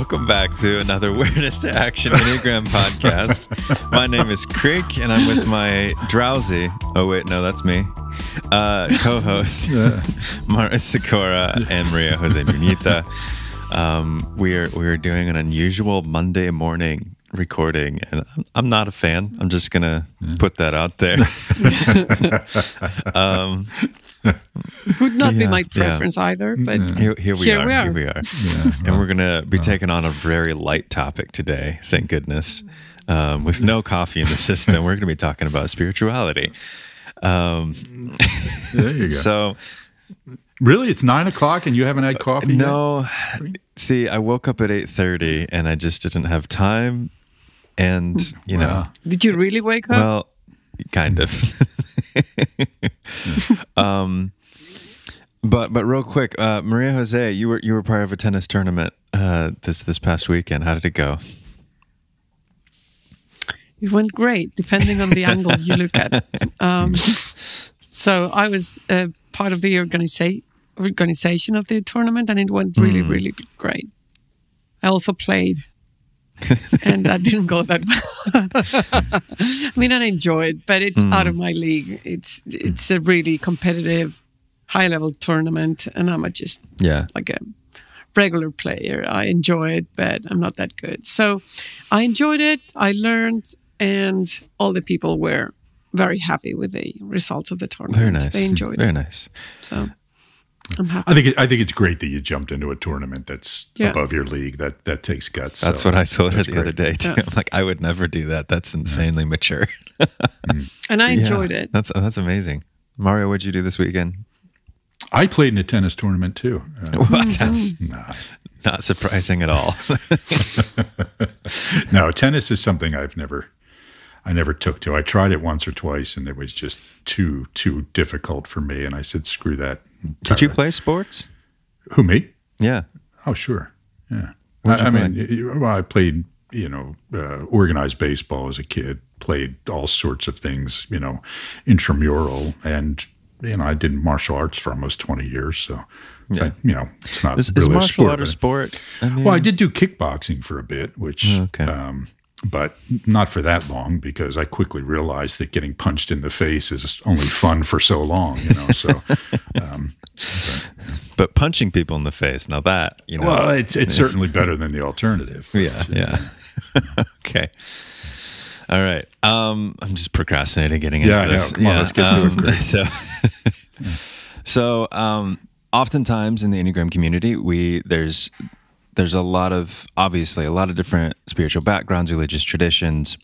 Welcome back to another Awareness to Action Enneagram podcast. My name is Creek, and I'm with my drowsy. Oh wait, no, that's me. Uh, co-host Mario Sikora and Maria Jose Munita. Um, we are we are doing an unusual Monday morning recording, and I'm, I'm not a fan. I'm just gonna put that out there. um, Would not be Yeah, my yeah. preference either, but here, here we Here are. we are. Here we are. and we're gonna be taking on a very light topic today. Thank goodness. Um, with no coffee in the system, we're gonna be talking about spirituality. Um, There you go. so really, it's nine o'clock and you haven't had coffee? yet? no, see, I woke up at eight thirty, and I just didn't have time. And you know, did you really wake up? Well, kind of. um, but but real quick, uh, Maria Jose, you were you were part of a tennis tournament uh, this this past weekend. How did it go? it went great, depending on the angle you look at. Um, so I was uh, part of the organiza- organization of the tournament, and it went really, really great. I also played, and that didn't go that well. I mean, I enjoyed, but it's mm. out of my league. It's it's a really competitive, high level tournament, and I'm a just Yeah, like a regular player. I enjoy it, but I'm not that good. So I enjoyed it. I learned, and all the people were very happy with the results of the tournament. very nice. They enjoyed Very it. Very nice. So I'm happy. I think it, I think it's great that you jumped into a tournament that's Yeah. above your league. That that takes guts. That's So what I told her the great. other day too. Yeah. I'm like, I would never do that. That's insanely mature. Mm. And I Yeah, enjoyed it. That's that's amazing. Mario, what'd you do this weekend? I played in a tennis tournament too. Uh, Well, mm-hmm. that's nah. not surprising at all. No, tennis is something I've never, I never took to. I tried it once or twice, and it was just too too difficult for me. And I said, "Screw that." Did you play sports? Who me? Yeah. Oh, sure. Yeah. I, What'd I mean, well, I played, you know, uh, organized baseball as a kid, played all sorts of things, you know, intramural. And, you know, I did martial arts for almost 20 years. So, I- you know, it's not Is, is really a sport. art a sport? I mean, Well, I did do kickboxing for a bit, which, Okay. um, but not for that long because I quickly realized that getting punched in the face is only fun for so long, you know. So, but punching people in the face, now that, you know. well, it's it's certainly better than the alternative. Yeah, yeah. okay. All right. Um, I'm just procrastinating getting into Yeah, this. Come on, let's get to it, So, so um, oftentimes in the Enneagram community, we there's there's a lot of obviously a lot of different spiritual backgrounds, religious traditions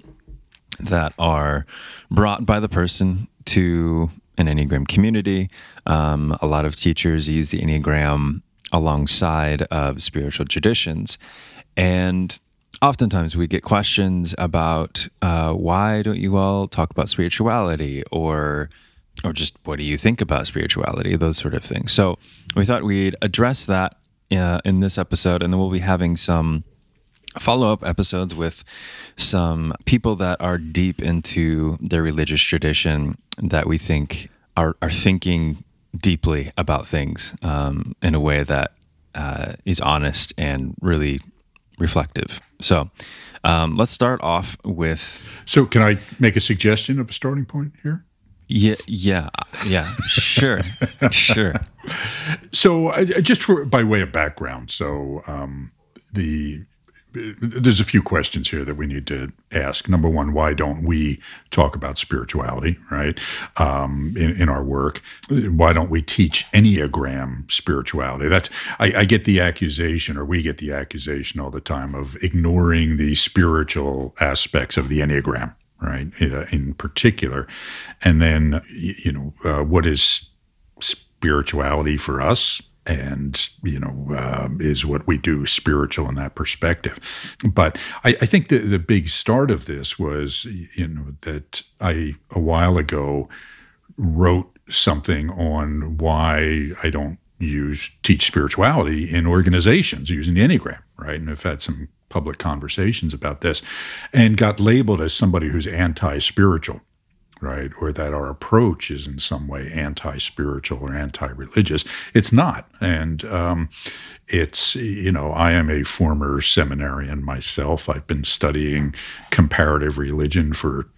that are brought by the person to an Enneagram community. Um, a lot of teachers use the Enneagram alongside of spiritual traditions. And oftentimes we get questions about uh, why don't you all talk about spirituality or or just what do you think about spirituality, those sort of things. So we thought we'd address that uh, in this episode, and then we'll be having some follow up episodes with some people that are deep into their religious tradition that we think are, are thinking deeply about things um, in a way that uh, is honest and really reflective. So um, let's start off with So, can I make a suggestion of a starting point here? Yeah, yeah, yeah, sure, sure. So, just for by way of background, so um, the there's a few questions here that we need to ask. Number one, why don't we talk about spirituality, right? Um, in, in our work, why don't we teach Enneagram spirituality? That's I, I get the accusation, or we get the accusation all the time of ignoring the spiritual aspects of the Enneagram, right? Uh, in particular, and then you know uh, what is spirituality for us? And you know uh, is what we do spiritual in that perspective. But I, I think the, the big start of this was you know that i a while ago wrote something on why i don't use teach spirituality in organizations using the enneagram right? And i've had some public conversations about this and got labeled as somebody who's anti-spiritual right? Or that our approach is in some way anti spiritual or anti religious. It's not. And um, it's, you know, I am a former seminarian myself. I've been studying comparative religion for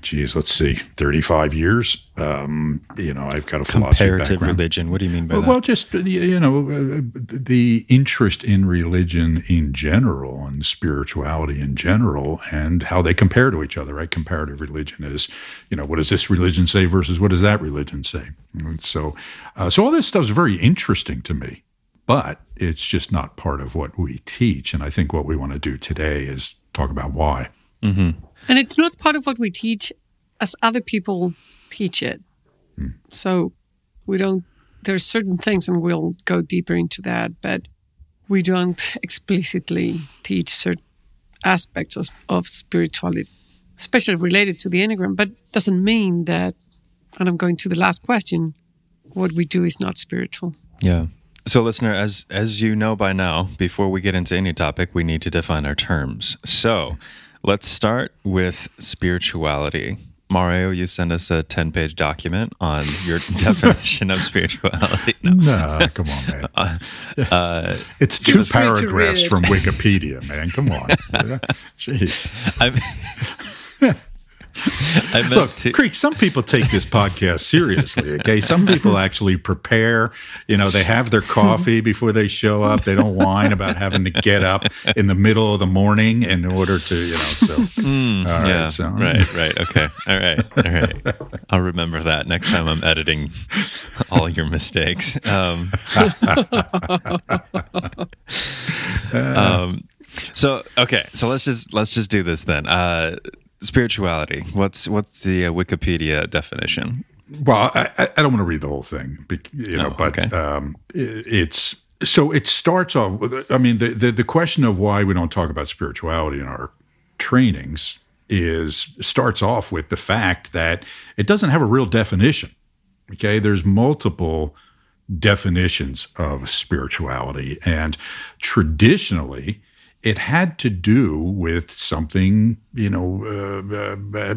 geez, let's see, 35 years. Um, you know, I've got a comparative religion. What do you mean by well, that? Well, just, you know, uh, the interest in religion in general and spirituality in general and how they compare to each other, right? Comparative religion is, you know, what does this religion say versus what does that religion say? And so, uh, so all this stuff is very interesting to me, but it's just not part of what we teach. And I think what we want to do today is talk about why. Mm-hmm. And it's not part of what we teach as other people teach it. Hmm. So we don't, there's certain things, and we'll go deeper into that, but we don't explicitly teach certain aspects of, of spirituality, especially related to the Enneagram, but doesn't mean that, and I'm going to the last question, what we do is not spiritual. Yeah. So, listener, as as you know by now, before we get into any topic, we need to define our terms. So, Let's start with spirituality. Mario, you send us a 10 page document on your definition of spirituality. No, no come on, man. Uh, uh, it's two paragraphs from Wikipedia, man. Come on. Jeez. I meant Look, to- Creek, some people take this podcast seriously. Okay. Some people actually prepare, you know, they have their coffee before they show up. They don't whine about having to get up in the middle of the morning in order to, you know, so. Mm, yeah, right, so. right, right. Okay. All right. All right. I'll remember that next time I'm editing all your mistakes. Um, um, so okay, so let's just let's just do this then. Uh, spirituality. What's what's the uh, Wikipedia definition? Well, I, I don't want to read the whole thing, you know, oh, but okay. um, it's so it starts off. With, I mean, the, the the question of why we don't talk about spirituality in our trainings is starts off with the fact that it doesn't have a real definition. Okay, there's multiple definitions of spirituality, and traditionally it had to do with something, you know, uh, uh,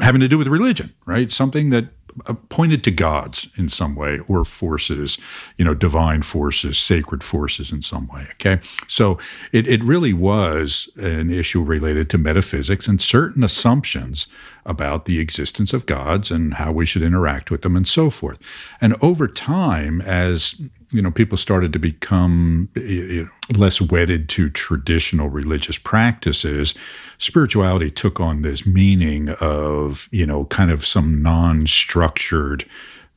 having to do with religion, right? Something that uh, pointed to gods in some way or forces, you know, divine forces, sacred forces in some way. Okay. So it, it really was an issue related to metaphysics and certain assumptions about the existence of gods and how we should interact with them and so forth. And over time, as you know, people started to become you know, less wedded to traditional religious practices. Spirituality took on this meaning of, you know, kind of some non structured,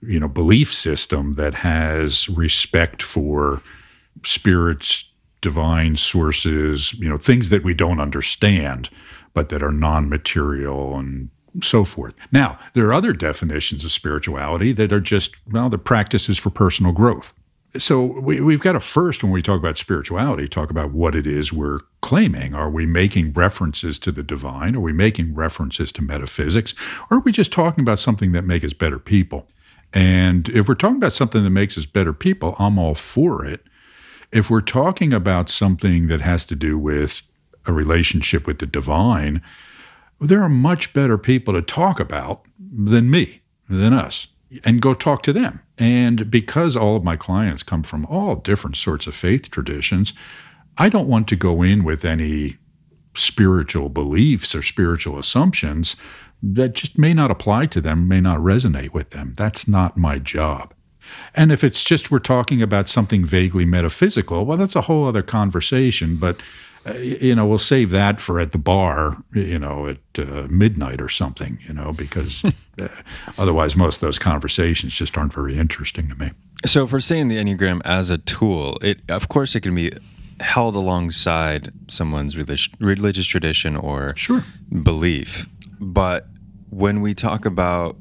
you know, belief system that has respect for spirits, divine sources, you know, things that we don't understand, but that are non material and so forth. Now, there are other definitions of spirituality that are just, well, the practices for personal growth so we, we've got to first, when we talk about spirituality, talk about what it is we're claiming. Are we making references to the divine? Are we making references to metaphysics? Or are we just talking about something that makes us better people? And if we're talking about something that makes us better people, I'm all for it. If we're talking about something that has to do with a relationship with the divine, there are much better people to talk about than me, than us and go talk to them. And because all of my clients come from all different sorts of faith traditions, I don't want to go in with any spiritual beliefs or spiritual assumptions that just may not apply to them, may not resonate with them. That's not my job. And if it's just we're talking about something vaguely metaphysical, well, that's a whole other conversation. But you know, we'll save that for at the bar, you know, at uh, midnight or something, you know, because uh, otherwise most of those conversations just aren't very interesting to me. So, if we're seeing the Enneagram as a tool, it of course it can be held alongside someone's religious, religious tradition or sure. belief. But when we talk about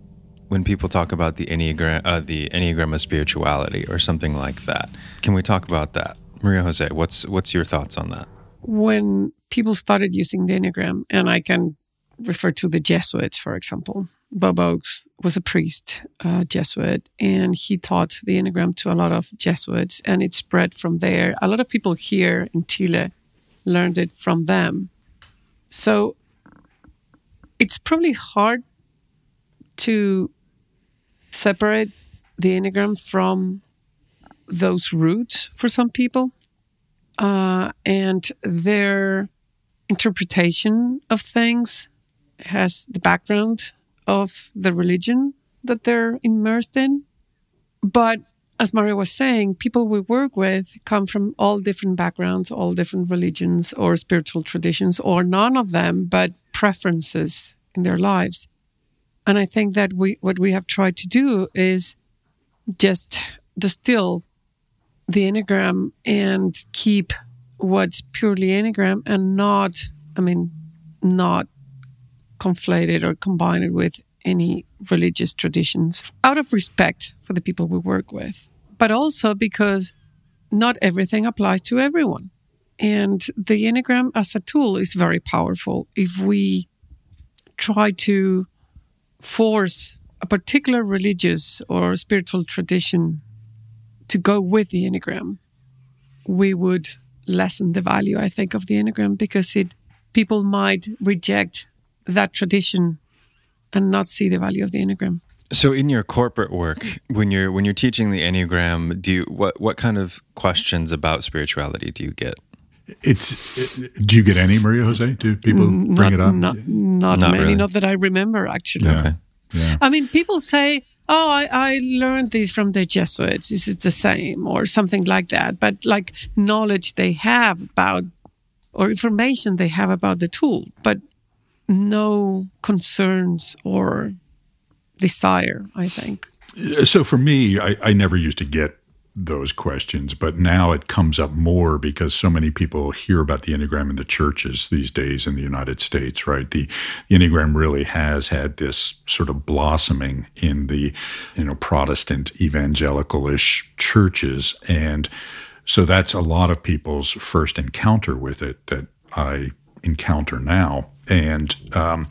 when people talk about the enneagram, uh, the enneagram of spirituality or something like that, can we talk about that, Maria Jose? What's what's your thoughts on that? When people started using the Enneagram, and I can refer to the Jesuits, for example. Bob Ochs was a priest, uh, Jesuit, and he taught the Enneagram to a lot of Jesuits, and it spread from there. A lot of people here in Chile learned it from them. So it's probably hard to separate the Enneagram from those roots for some people uh, and their interpretation of things has the background of the religion that they're immersed in. But as Maria was saying, people we work with come from all different backgrounds, all different religions or spiritual traditions, or none of them, but preferences in their lives. And I think that we what we have tried to do is just distill the Enneagram and keep what's purely Enneagram and not, I mean, not conflated or combined with any religious traditions out of respect for the people we work with, but also because not everything applies to everyone. And the Enneagram as a tool is very powerful if we try to force a particular religious or spiritual tradition to go with the Enneagram, we would lessen the value, I think, of the Enneagram because it people might reject that tradition and not see the value of the Enneagram. So in your corporate work, when you're when you're teaching the Enneagram, do you what what kind of questions about spirituality do you get? It's it, do you get any Maria Jose? Do people mm, not, bring it up? Not, not, Not many, really. not that I remember actually. Yeah. Okay. Yeah. I mean, people say, "Oh, I, I learned this from the Jesuits. This is the same," or something like that. But like knowledge they have about or information they have about the tool, but no concerns or desire. I think. So for me, I, I never used to get those questions, but now it comes up more because so many people hear about the Enneagram in the churches these days in the United States, right? The, the Enneagram really has had this sort of blossoming in the, you know, Protestant evangelical-ish churches. And so that's a lot of people's first encounter with it that I encounter now. And, um,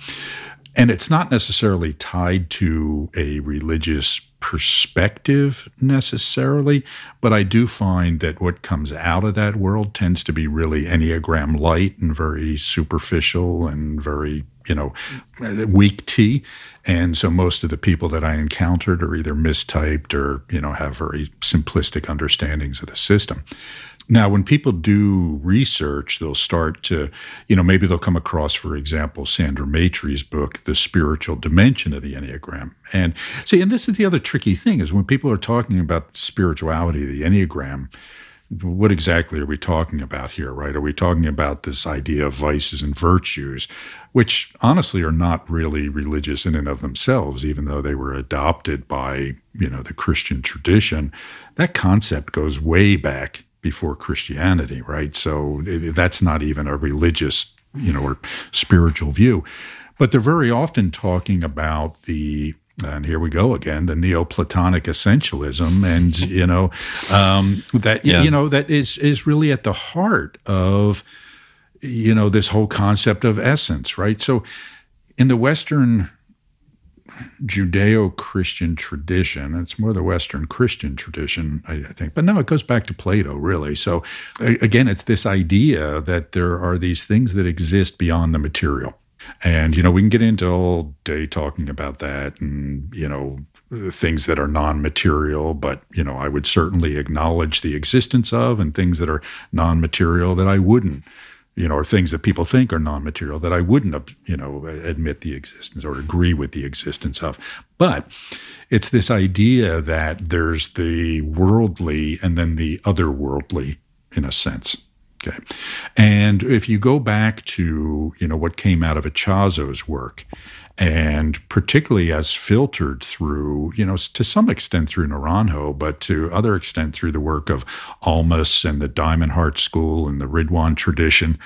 and it's not necessarily tied to a religious perspective necessarily, but I do find that what comes out of that world tends to be really Enneagram light and very superficial and very, you know, weak tea. And so most of the people that I encountered are either mistyped or, you know, have very simplistic understandings of the system. Now, when people do research, they'll start to, you know, maybe they'll come across, for example, Sandra Maitri's book, The Spiritual Dimension of the Enneagram. And see, and this is the other tricky thing is when people are talking about spirituality, the Enneagram, what exactly are we talking about here, right? Are we talking about this idea of vices and virtues, which honestly are not really religious in and of themselves, even though they were adopted by, you know, the Christian tradition? That concept goes way back before Christianity, right? So that's not even a religious, you know, or spiritual view. But they're very often talking about the and here we go again the neoplatonic essentialism and you know um, that Yeah. you know that is is really at the heart of you know this whole concept of essence right so in the western judeo-christian tradition. It's more the western christian tradition I, I think. But no it goes back to plato really. So again it's this idea that there are these things that exist beyond the material. And, you know, we can get into all day talking about that and, you know, things that are non material, but, you know, I would certainly acknowledge the existence of and things that are non material that I wouldn't, you know, or things that people think are non material that I wouldn't, you know, admit the existence or agree with the existence of. But it's this idea that there's the worldly and then the otherworldly in a sense. Okay. And if you go back to, you know, what came out of Ichazo's work, and particularly as filtered through, you know, to some extent through Naranjo, but to other extent through the work of Almaas and the Diamond Heart School and the Ridhwan tradition,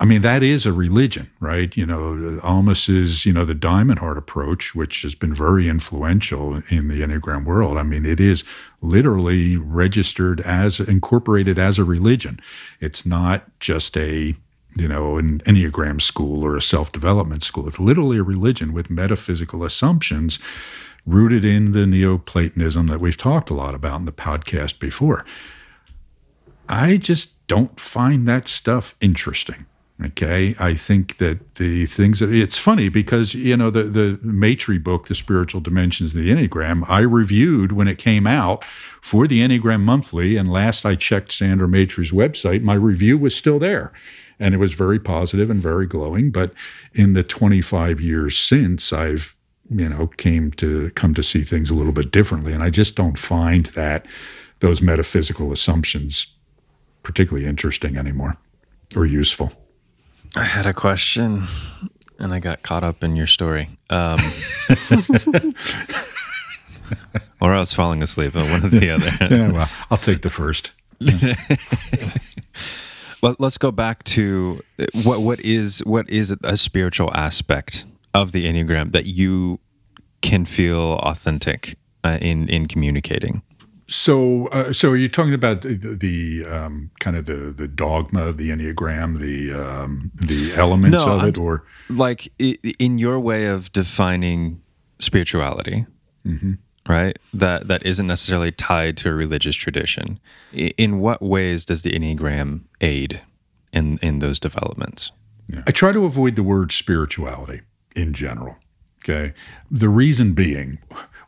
I mean, that is a religion, right? You know, Almaas is, you know, the diamond heart approach, which has been very influential in the Enneagram world. I mean, it is literally registered as, incorporated as a religion. It's not just a, you know, an Enneagram school or a self development school. It's literally a religion with metaphysical assumptions rooted in the Neoplatonism that we've talked a lot about in the podcast before. I just don't find that stuff interesting. Okay, I think that the things that it's funny because you know the the Maitri book, The Spiritual Dimensions of the Enneagram, I reviewed when it came out for the Enneagram Monthly, and last I checked Sandra Maitri's website, my review was still there, and it was very positive and very glowing. But in the 25 years since, I've you know came to come to see things a little bit differently, and I just don't find that those metaphysical assumptions particularly interesting anymore or useful. I had a question and I got caught up in your story. Um, or I was falling asleep, one or the other. yeah, well, I'll take the first. Let, us go back to what what is what is a spiritual aspect of the enneagram that you can feel authentic uh, in in communicating. So, uh, so are you talking about the, the um, kind of the the dogma of the enneagram, the um, the elements no, of it, or like in your way of defining spirituality, mm-hmm. Right? That that isn't necessarily tied to a religious tradition. In what ways does the enneagram aid in in those developments? Yeah. I try to avoid the word spirituality in general. Okay, the reason being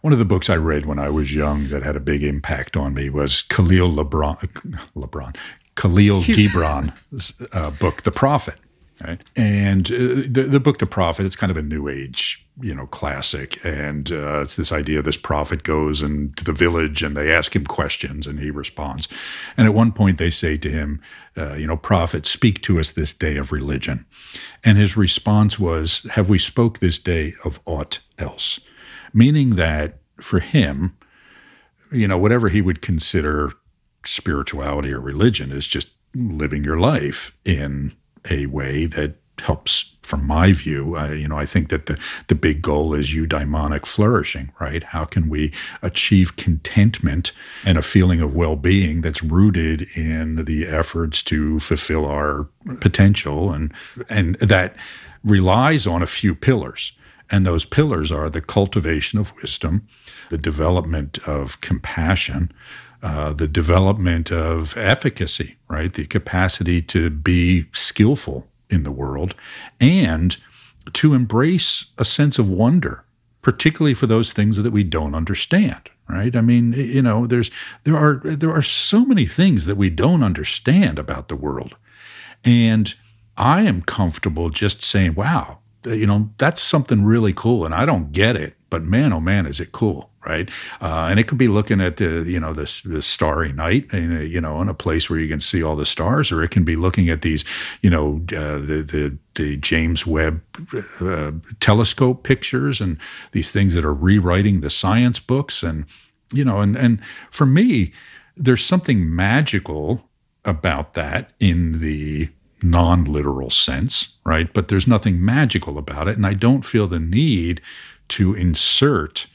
one of the books I read when I was young that had a big impact on me was Khalil LeBron, LeBron, Khalil Gibran's uh, book, The Prophet. Right? And uh, the, the book, The Prophet, it's kind of a new age, you know, classic. And uh, it's this idea this prophet goes into the village and they ask him questions and he responds. And at one point they say to him, uh, you know, prophet, speak to us this day of religion. And his response was, have we spoke this day of aught else? meaning that for him, you know, whatever he would consider spirituality or religion is just living your life in a way that helps from my view I, you know i think that the the big goal is eudaimonic flourishing right? How can we achieve contentment and a feeling of well-being that's rooted in the efforts to fulfill our potential and and that relies on a few pillars. And those pillars are the cultivation of wisdom, the development of compassion, uh, the development of efficacy, right? The capacity to be skillful in the world and to embrace a sense of wonder, particularly for those things that we don't understand, right? I mean, you know, there's there are there are so many things that we don't understand about the world. And I am comfortable just saying, wow, you know, that's something really cool. And I don't get it, but man, oh man, is it cool, right? Uh, and it could be looking at the, you know, this, starry night, in a, you know, in a place where you can see all the stars, or it can be looking at these, you know, uh, the, the, the James Webb uh, telescope pictures and these things that are rewriting the science books. And, you know, and, and for me, there's something magical about that in the non literal sense, right? But there's nothing magical about it. And I don't feel the need to insert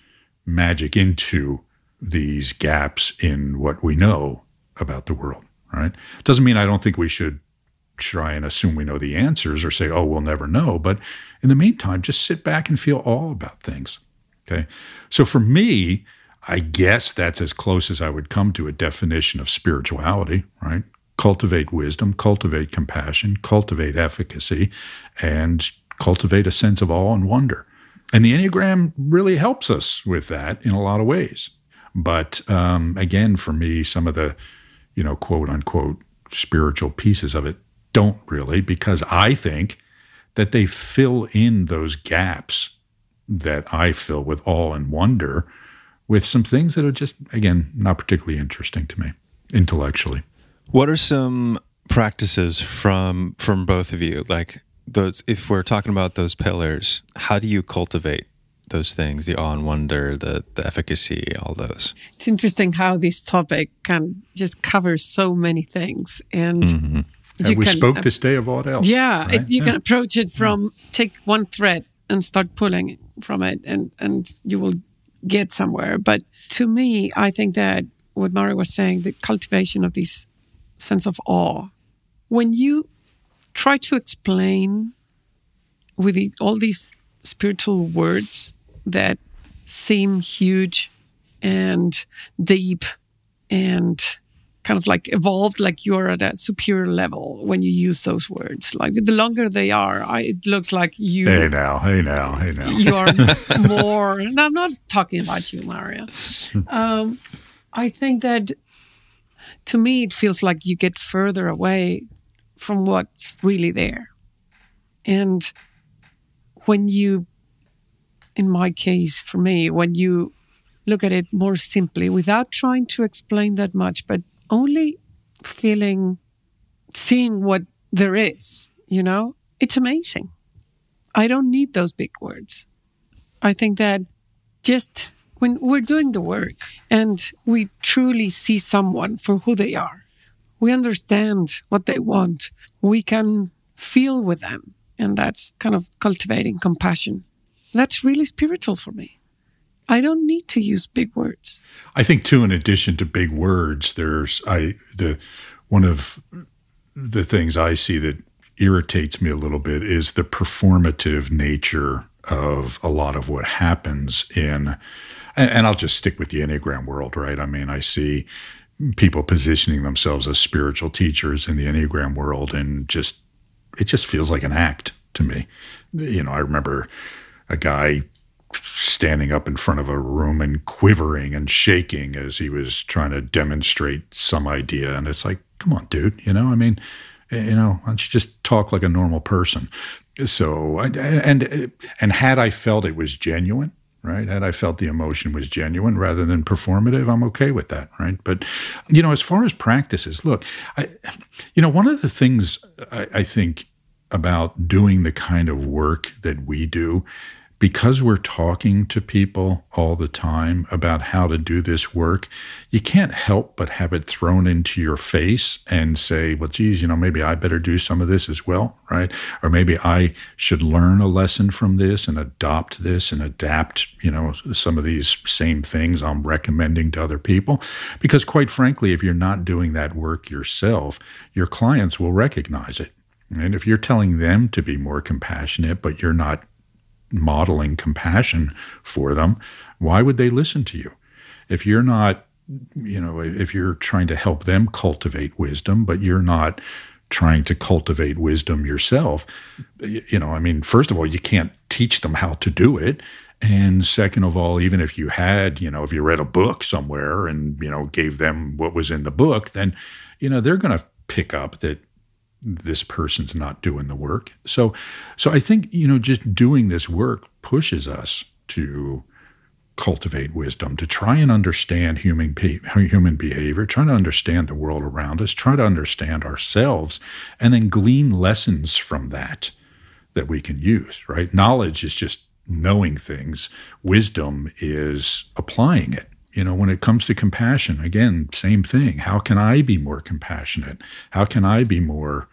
magic into these gaps in what we know about the world, right? Doesn't mean I don't think we should try and assume we know the answers or say, oh, we'll never know. But in the meantime, just sit back and feel awe about things. Okay. So for me, I guess that's as close as I would come to a definition of spirituality, right? cultivate wisdom, cultivate compassion, cultivate efficacy, and cultivate a sense of awe and wonder. And the Enneagram really helps us with that in a lot of ways. But um, again, for me, some of the, you know, quote unquote spiritual pieces of it don't really, because I think that they fill in those gaps that I fill with awe and wonder with some things that are just, again, not particularly interesting to me intellectually. What are some practices from from both of you? Like those if we're talking about those pillars, how do you cultivate those things, the awe and wonder, the the efficacy, all those? It's interesting how this topic can just cover so many things and mm-hmm. And we can, spoke uh, this day of all else. Yeah, right? it, you yeah. can approach it from take one thread and start pulling from it, and and you will get somewhere. But to me, I think that what Mari was saying, the cultivation of this sense of awe. When you try to explain with the, all these spiritual words that seem huge and deep and kind of like evolved like you're at a superior level when you use those words. Like the longer they are I, it looks like you hey now hey now hey now. You are more and i'm not talking about you maria um, i think that to me it feels like you get further away from what's really there and when you in my case for me when you look at it more simply without trying to explain that much but only feeling, seeing what there is, you know, it's amazing. I don't need those big words. I think that just when we're doing the work and we truly see someone for who they are, we understand what they want, we can feel with them. And that's kind of cultivating compassion. That's really spiritual for me. I don't need to use big words. I think too, in addition to big words, there's I the one of the things I see that irritates me a little bit is the performative nature of a lot of what happens in and, I'll just stick with the Enneagram world, right? I mean, I see people positioning themselves as spiritual teachers in the Enneagram world and just it just feels like an act to me. You know, I remember a guy standing up in front of a room and quivering and shaking as he was trying to demonstrate some idea. And it's like, come on, dude, you know, I mean, you know, why don't you just talk like a normal person? So, and, and had I felt it was genuine, right? Had I felt the emotion was genuine rather than performative, I'm okay with that, right? But, you know, as far as practices, look, I, you know, one of the things I, I think about doing the kind of work that we do because we're talking to people all the time about how to do this work, you can't help but have it thrown into your face and say, well, geez, you know, maybe I better do some of this as well, right? Or maybe I should learn a lesson from this and adopt this and adapt, you know, some of these same things I'm recommending to other people. Because quite frankly, if you're not doing that work yourself, your clients will recognize it. And if you're telling them to be more compassionate, but you're not modeling compassion for them, why would they listen to you? If you're not, you know, if you're trying to help them cultivate wisdom, but you're not trying to cultivate wisdom yourself, you know, I mean, first of all, you can't teach them how to do it. And second of all, even if you had, you know, if you read a book somewhere and, you know, gave them what was in the book, then, you know, they're going to pick up that this person's not doing the work. So so I think, you know, just doing this work pushes us to cultivate wisdom, to try and understand human human behavior, try to understand the world around us, try to understand ourselves, and then glean lessons from that that we can use, right? Knowledge is just knowing things. Wisdom is applying it. You know, when it comes to compassion, again, same thing. How can I be more compassionate? How can I be more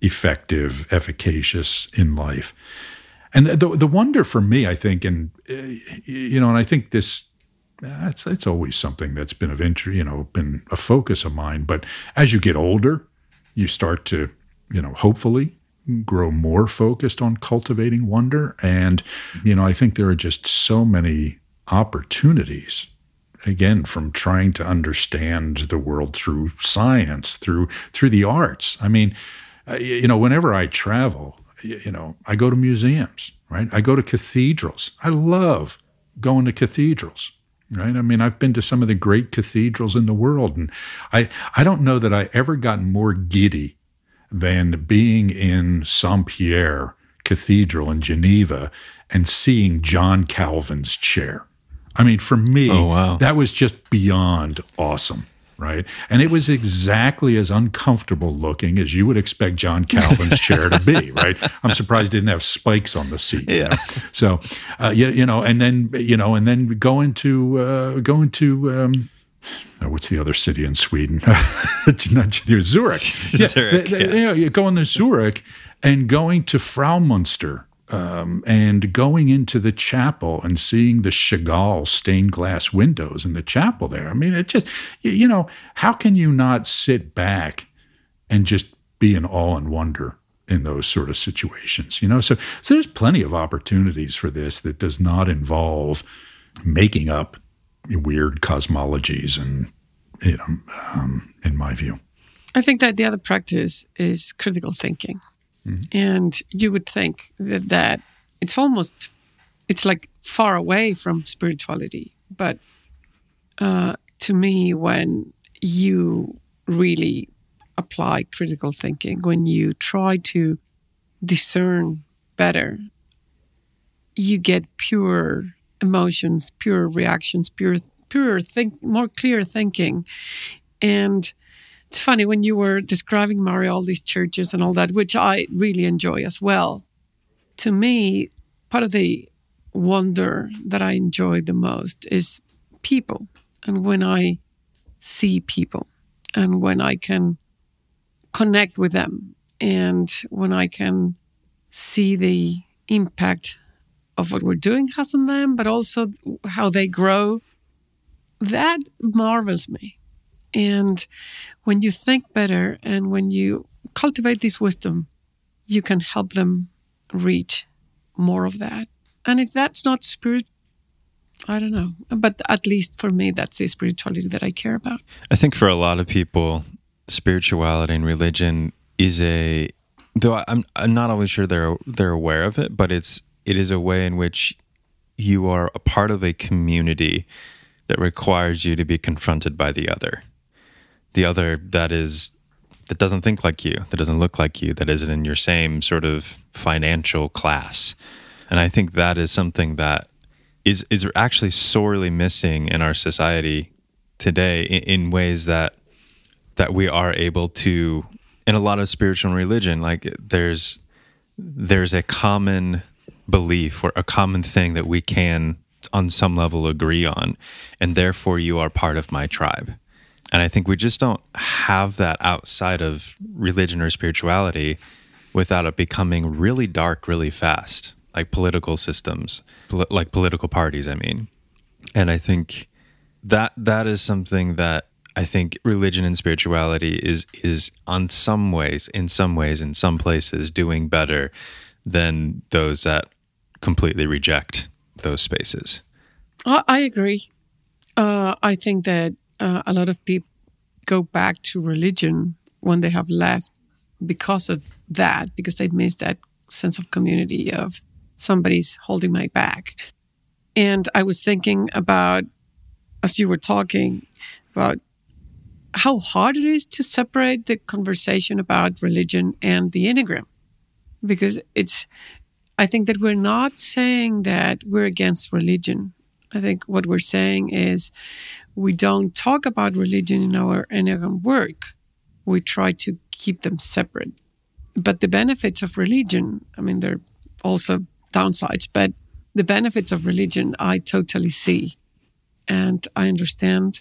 effective, efficacious in life. And the, the wonder for me, I think, and uh, you know, and I think this, it's it's always something that's been of interest, you know, been a focus of mine. But as you get older, you start to, you know, hopefully grow more focused on cultivating wonder. And you know, I think there are just so many opportunities again from trying to understand the world through science through through the arts i mean Uh, you know, whenever I travel, you know, I go to museums, right? I go to cathedrals. I love going to cathedrals, right? I mean, I've been to some of the great cathedrals in the world, and I, I don't know that I ever got more giddy than being in Saint Pierre Cathedral in Geneva and seeing John Calvin's chair. I mean, for me, oh, wow. that was just beyond awesome right? And it was exactly as uncomfortable looking as you would expect John Calvin's chair to be, right? I'm surprised it didn't have spikes on the seat. Yeah. You know? So, uh, you, you know, and then you know, and then going to uh, going to. Um, oh, what's the other city in Sweden? Not Zurich. Zurich. Yeah, yeah. You know, going to Zurich and going to Fraumünster um, and going into the chapel and seeing the Chagall stained glass windows in the chapel there. I mean, it just, you know, how can you not sit back and just be in awe and wonder in those sort of situations, you know? So, so there's plenty of opportunities for this that does not involve making up weird cosmologies and you know, um, in my view. I think that the other practice is critical thinking. And you would think that, that it's almost, it's like far away from spirituality. But uh, to me, when you really apply critical thinking, when you try to discern better, you get pure emotions, pure reactions, pure, pure think, more clear thinking, and it's funny when you were describing Mario all these churches and all that, which I really enjoy as well. To me, part of the wonder that I enjoy the most is people, and when I see people, and when I can connect with them, and when I can see the impact of what we're doing has on them, but also how they grow, that marvels me. And when you think better and when you cultivate this wisdom, you can help them reach more of that. And if that's not spirit, I don't know. But at least for me, that's the spirituality that I care about. I think for a lot of people, spirituality and religion is a though I'm I'm not always sure they're they're aware of it, but it's it is a way in which you are a part of a community that requires you to be confronted by the other. The other that is that doesn't think like you, that doesn't look like you, that isn't in your same sort of financial class. And I think that is something that is is actually sorely missing in our society today in, in ways that that we are able to in a lot of spiritual religion like there's there's a common belief or a common thing that we can on some level agree on and therefore you are part of my tribe and i think we just don't have that outside of religion or spirituality without it becoming really dark really fast like political systems pol- like political parties i mean and i think that that is something that I think religion and spirituality is is on some ways, in some ways, in some places, doing better than those that completely reject those spaces. I, I agree. Uh, I think that uh, a lot of people go back to religion when they have left because of that, because they miss that sense of community of somebody's holding my back. And I was thinking about, as you were talking, about how hard it is to separate the conversation about religion and the Enneagram. Because it's, I think that we're not saying that we're against religion. I think what we're saying is we don't talk about religion in our Enneagram work. We try to keep them separate. But the benefits of religion, I mean, there are also downsides, but the benefits of religion I totally see and I understand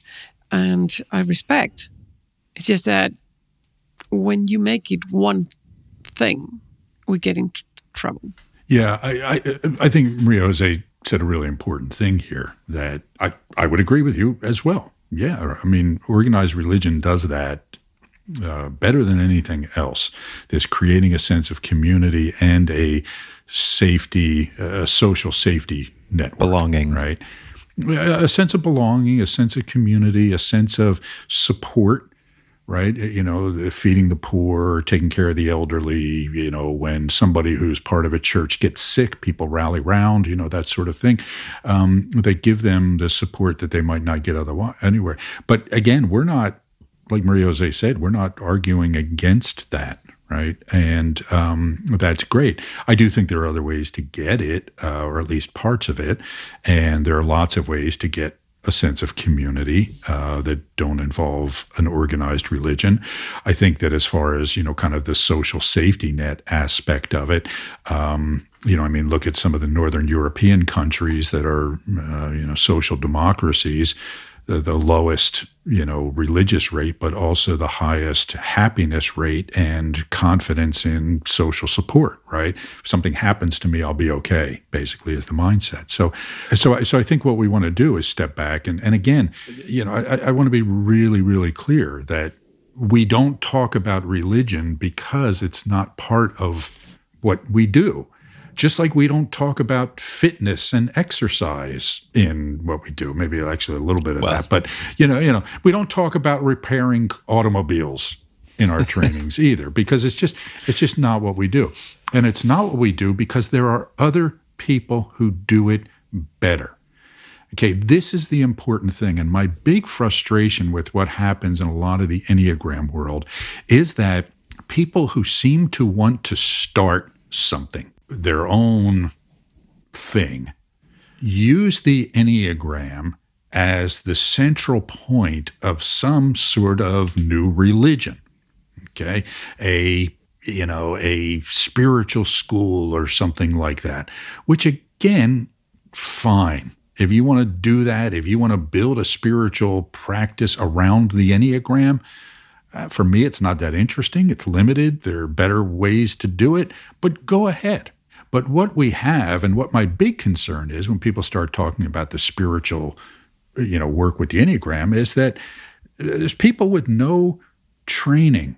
and I respect. It's just that when you make it one thing, we get into trouble. Yeah, I, I, I think Maria Jose said a really important thing here that I, I would agree with you as well. Yeah, I mean, organized religion does that uh, better than anything else. This creating a sense of community and a safety, a social safety network. Belonging. Right. A sense of belonging, a sense of community, a sense of support right? You know, feeding the poor, taking care of the elderly. You know, when somebody who's part of a church gets sick, people rally round. You know, that sort of thing. Um, they give them the support that they might not get otherwise anywhere. But again, we're not like Maria Jose said. We're not arguing against that. Right. And um, that's great. I do think there are other ways to get it, uh, or at least parts of it. And there are lots of ways to get a sense of community uh, that don't involve an organized religion. I think that as far as you know, kind of the social safety net aspect of it, um, you know, I mean, look at some of the northern European countries that are uh, you know social democracies. The, the lowest, you know, religious rate, but also the highest happiness rate and confidence in social support. Right? If something happens to me, I'll be okay. Basically, is the mindset. So, so, so I think what we want to do is step back and, and again, you know, I, I want to be really, really clear that we don't talk about religion because it's not part of what we do. Just like we don't talk about fitness and exercise in what we do. Maybe actually a little bit of Well. that, but you know, you know, we don't talk about repairing automobiles in our trainings either because it's just it's just not what we do. And it's not what we do because there are other people who do it better. Okay, this is the important thing. And my big frustration with what happens in a lot of the Enneagram world is that people who seem to want to start something, their own thing, use the Enneagram as the central point of some sort of new religion. Okay, a you know, a spiritual school or something like that, which again, fine. If you want to do that, if you want to build a spiritual practice around the Enneagram, uh, for me, it's not that interesting. It's limited. There are better ways to do it, but go ahead. But what we have, and what my big concern is when people start talking about the spiritual, you know, work with the Enneagram, is that there's people with no training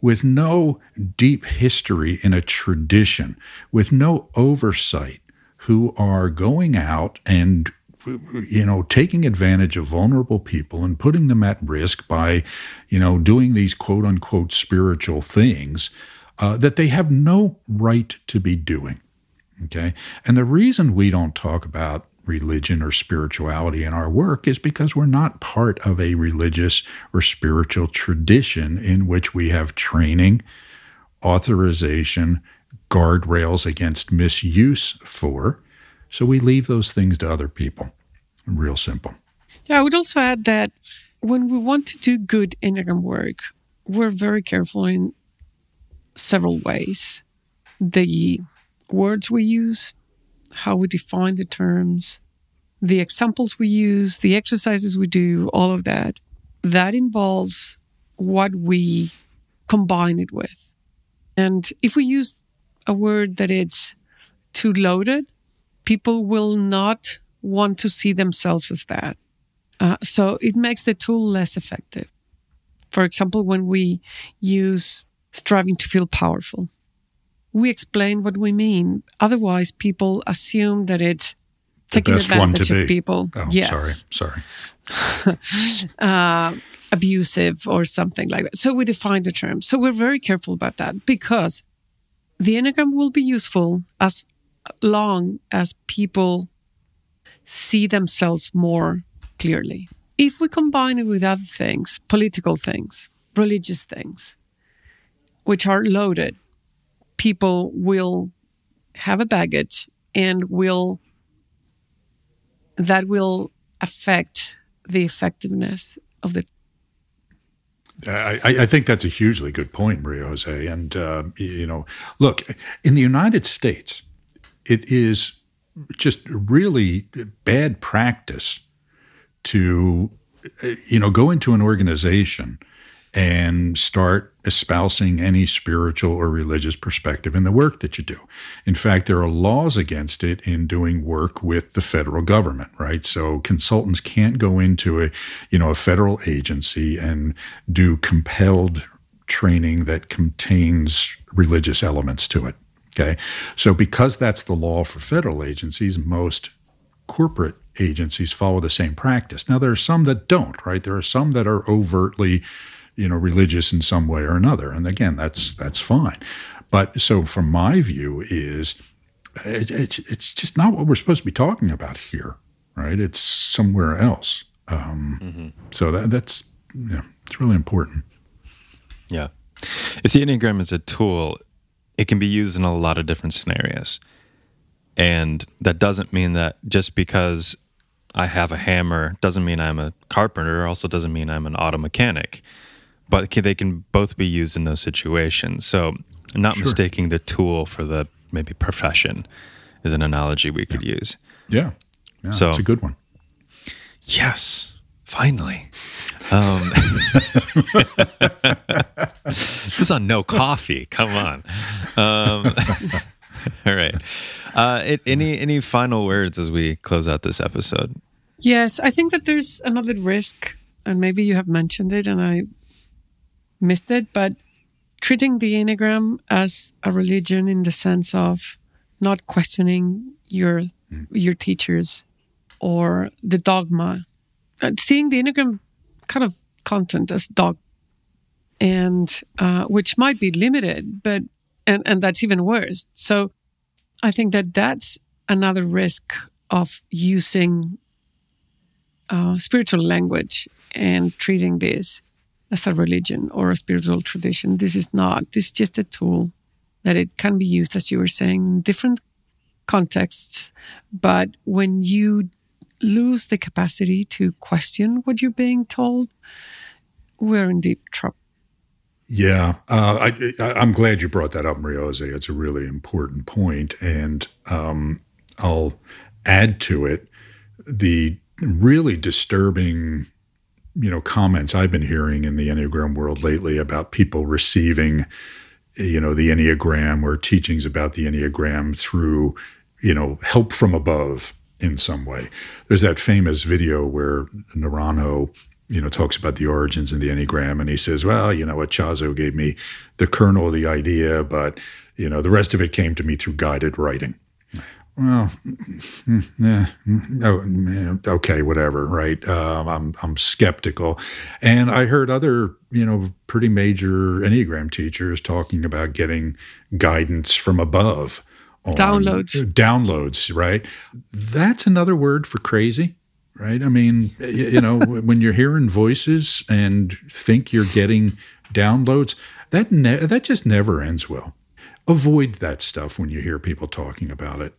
with no deep history in a tradition, with no oversight, who are going out and you know taking advantage of vulnerable people and putting them at risk by you know doing these quote unquote spiritual things uh, that they have no right to be doing okay and the reason we don't talk about religion or spirituality in our work is because we're not part of a religious or spiritual tradition in which we have training, authorization, guardrails against misuse for. So we leave those things to other people. Real simple. Yeah, I would also add that when we want to do good Enneagram work, we're very careful in several ways. The words we use, how we define the terms, the examples we use, the exercises we do, all of that. That involves what we combine it with. And if we use a word that it's too loaded, people will not want to see themselves as that. Uh, so it makes the tool less effective. For example, when we use striving to feel powerful, we explain what we mean. Otherwise, people assume that it's taking best one to advantage of people. Oh, yes. sorry. Sorry. Uh, abusive or something like that. So we define the term. So we're very careful about that because the Enneagram will be useful as long as people see themselves more clearly. If we combine it with other things, political things, religious things, which are loaded, people will have a baggage and will that will affect the effectiveness of the I, I think that's a hugely good point, Maria Jose. And, uh, you know, look, in the United States, it is just really bad practice to, uh, you know, go into an organization and start espousing any spiritual or religious perspective in the work that you do. In fact, there are laws against it in doing work with the federal government, right? So consultants can't go into a, you know, a federal agency and do compelled training that contains religious elements to it. Okay. So because that's the law for federal agencies, most corporate agencies follow the same practice. Now there are some that don't, right? There are some that are overtly, you know, religious in some way or another. And again, that's that's fine. But so from my view is it, it's it's just not what we're supposed to be talking about here, right? It's somewhere else. Um, So that that's yeah, it's really important. Yeah. If the Enneagram is a tool, it can be used in a lot of different scenarios. And that doesn't mean that just because I have a hammer doesn't mean I'm a carpenter, also doesn't mean I'm an auto mechanic. But ca- they can both be used in those situations. So, not Sure. mistaking the tool for the maybe profession is an analogy we could use. Yeah, yeah, So- it's a good one. Yes, finally. Um, this is on no coffee. Come on. Um, all right. Uh, it, any any final words as we close out this episode? Yes, I think that there's another risk, and maybe you have mentioned it and I missed it, but treating the Enneagram as a religion in the sense of not questioning your mm. your teachers or the dogma, uh, seeing the Enneagram kind of content as dog, and uh, which might be limited, but and and that's even worse. So I think that that's another risk of using uh, spiritual language and treating this as a religion or a spiritual tradition. This is not. This is just a tool that it can be used, as you were saying, in different contexts. But when you lose the capacity to question what you're being told, we're in deep trouble. Yeah, uh, I, am glad you brought that up, Maria Jose. It's a really important point, and um, I'll add to it the really disturbing, you know, comments I've been hearing in the Enneagram world lately about people receiving, you know, the Enneagram or teachings about the Enneagram through, you know, help from above in some way. There's that famous video where Naranjo you know, talks about the origins in the Enneagram, and he says, "Well, you know what, Ichazo gave me the kernel of the idea, but you know, the rest of it came to me through guided writing." Well, yeah, oh, okay, whatever, right? Um, I'm I'm skeptical, and I heard other, you know, pretty major Enneagram teachers talking about getting guidance from above. downloads. Downloads, right? That's another word for crazy right? I mean, you know, when you're hearing voices and think you're getting downloads, that ne- that just never ends well. Avoid that stuff when you hear people talking about it.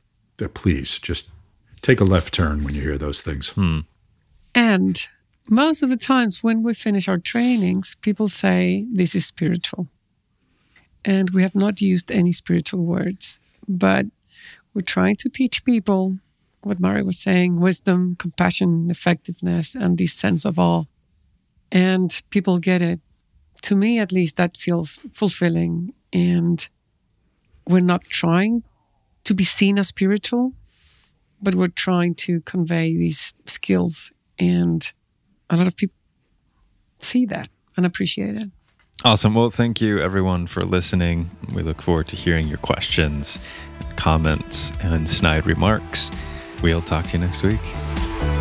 Please just take a left turn when you hear those things. Hmm. And most of the times when we finish our trainings, people say this is spiritual. And we have not used any spiritual words, but we're trying to teach people what Mari was saying wisdom, compassion, effectiveness, and this sense of awe. And people get it. To me, at least, that feels fulfilling. And we're not trying to be seen as spiritual, but we're trying to convey these skills. And a lot of people see that and appreciate it. Awesome. Well, thank you everyone for listening. We look forward to hearing your questions, comments, and snide remarks. We'll talk to you next week.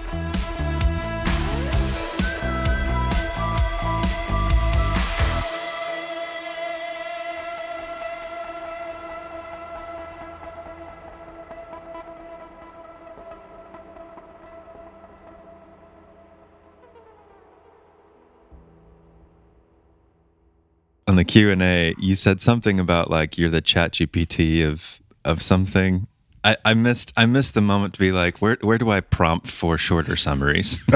On the Q and A, you said something about like you're the Chat GPT of of something. I, I missed I missed the moment to be like, where where do I prompt for shorter summaries?